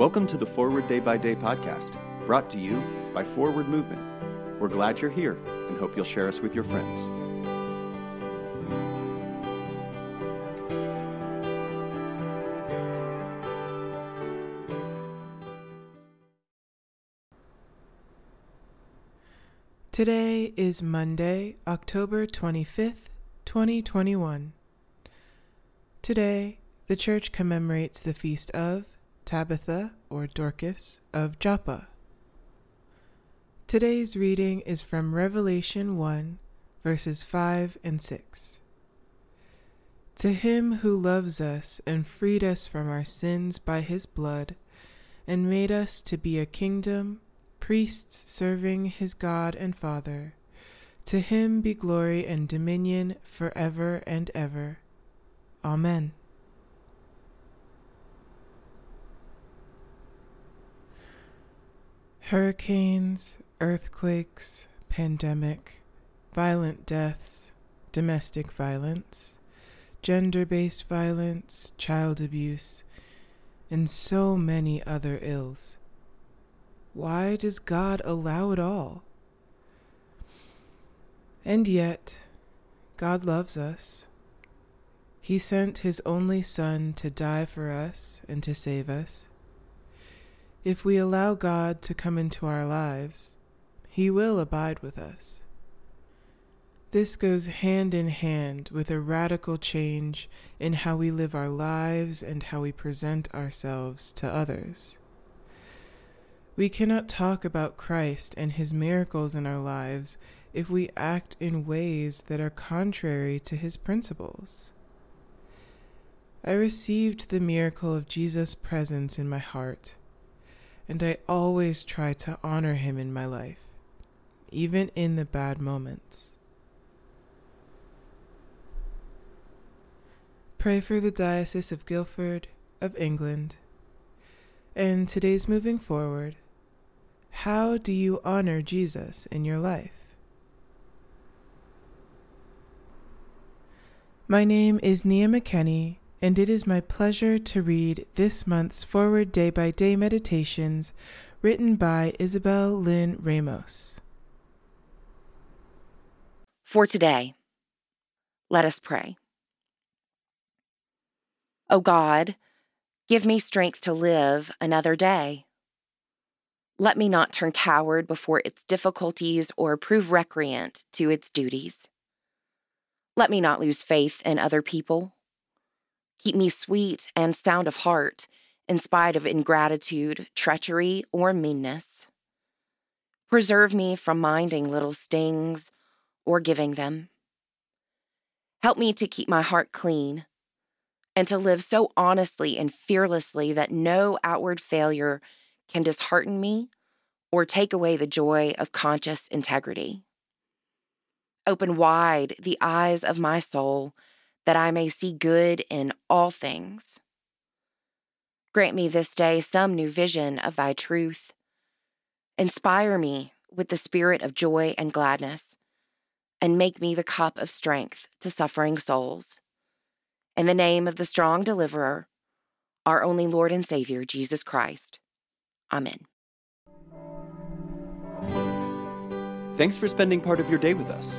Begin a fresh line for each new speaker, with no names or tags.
Welcome to the Forward Day by Day podcast, brought to you by Forward Movement. We're glad you're here and hope you'll share us with your friends.
Today is Monday, October 25th, 2021. Today, the church commemorates the feast of Tabitha, or Dorcas, of Joppa. Today's reading is from Revelation 1, verses 5 and 6. To him who loves us and freed us from our sins by his blood, and made us to be a kingdom, priests serving his God and Father, to him be glory and dominion forever and ever. Amen. Hurricanes, earthquakes, pandemic, violent deaths, domestic violence, gender based violence, child abuse, and so many other ills. Why does God allow it all? And yet, God loves us. He sent His only Son to die for us and to save us. If we allow God to come into our lives, He will abide with us. This goes hand in hand with a radical change in how we live our lives and how we present ourselves to others. We cannot talk about Christ and His miracles in our lives if we act in ways that are contrary to His principles. I received the miracle of Jesus' presence in my heart and I always try to honor him in my life, even in the bad moments. Pray for the Diocese of Guildford, of England. And today's moving forward, how do you honor Jesus in your life? My name is Nia McKenney and it is my pleasure to read this month's Forward Day by Day Meditations written by Isabel Lynn Ramos.
For today, let us pray. O God, give me strength to live another day. Let me not turn coward before its difficulties or prove recreant to its duties. Let me not lose faith in other people Keep me sweet and sound of heart, in spite of ingratitude, treachery, or meanness. Preserve me from minding little stings or giving them. Help me to keep my heart clean and to live so honestly and fearlessly that no outward failure can dishearten me or take away the joy of conscious integrity. Open wide the eyes of my soul that I may see good in all things. Grant me this day some new vision of thy truth. Inspire me with the spirit of joy and gladness, and make me the cup of strength to suffering souls. In the name of the strong deliverer, our only Lord and Savior, Jesus Christ. Amen.
Thanks for spending part of your day with us.